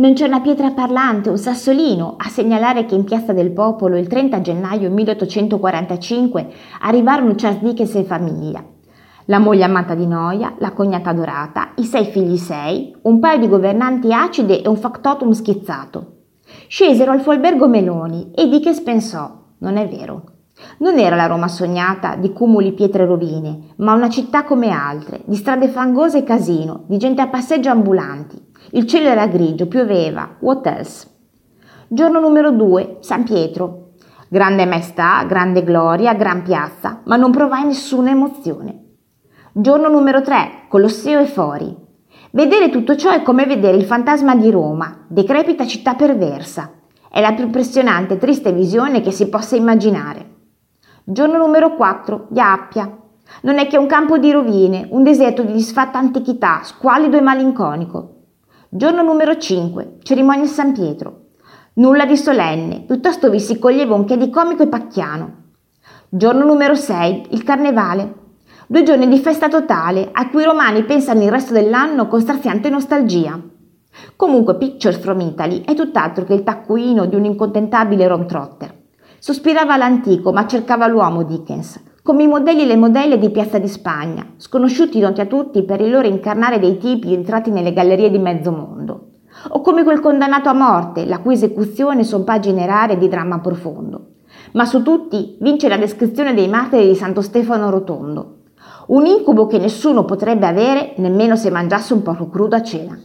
Non c'è una pietra parlante, un sassolino, a segnalare che in Piazza del Popolo il 30 gennaio 1845 arrivarono Charles Dickens e famiglia. La moglie amata di noia, la cognata dorata, i sei figli sei, un paio di governanti acide e un factotum schizzato. Scesero al Folbergo Meloni e Dickens pensò, non è vero, non era la Roma sognata di cumuli pietre rovine, ma una città come altre, di strade fangose e casino, di gente a passeggio ambulanti. Il cielo era grigio, pioveva. What else? Giorno numero 2, San Pietro. Grande maestà, grande gloria, gran piazza, ma non provai nessuna emozione. Giorno numero 3, Colosseo e Fori. Vedere tutto ciò è come vedere il fantasma di Roma, decrepita città perversa. È la più impressionante e triste visione che si possa immaginare. Giorno numero 4, Iappia. Non è che un campo di rovine, un deserto di disfatta antichità, squallido e malinconico. Giorno numero 5, cerimonia San Pietro. Nulla di solenne, piuttosto vi si coglieva un che di comico e pacchiano. Giorno numero 6, il carnevale. Due giorni di festa totale, a cui i romani pensano il resto dell'anno con straziante nostalgia. Comunque Pictures from Italy è tutt'altro che il taccuino di un incontentabile Rom Trotter. Sospirava l'antico, ma cercava l'uomo Dickens, come i modelli e le modelle di Piazza di Spagna, sconosciuti noti a tutti per il loro incarnare dei tipi entrati nelle gallerie di mezzo mondo. O come quel condannato a morte, la cui esecuzione son pagine rare di dramma profondo. Ma su tutti vince la descrizione dei martiri di Santo Stefano Rotondo. Un incubo che nessuno potrebbe avere nemmeno se mangiasse un porco crudo a cena.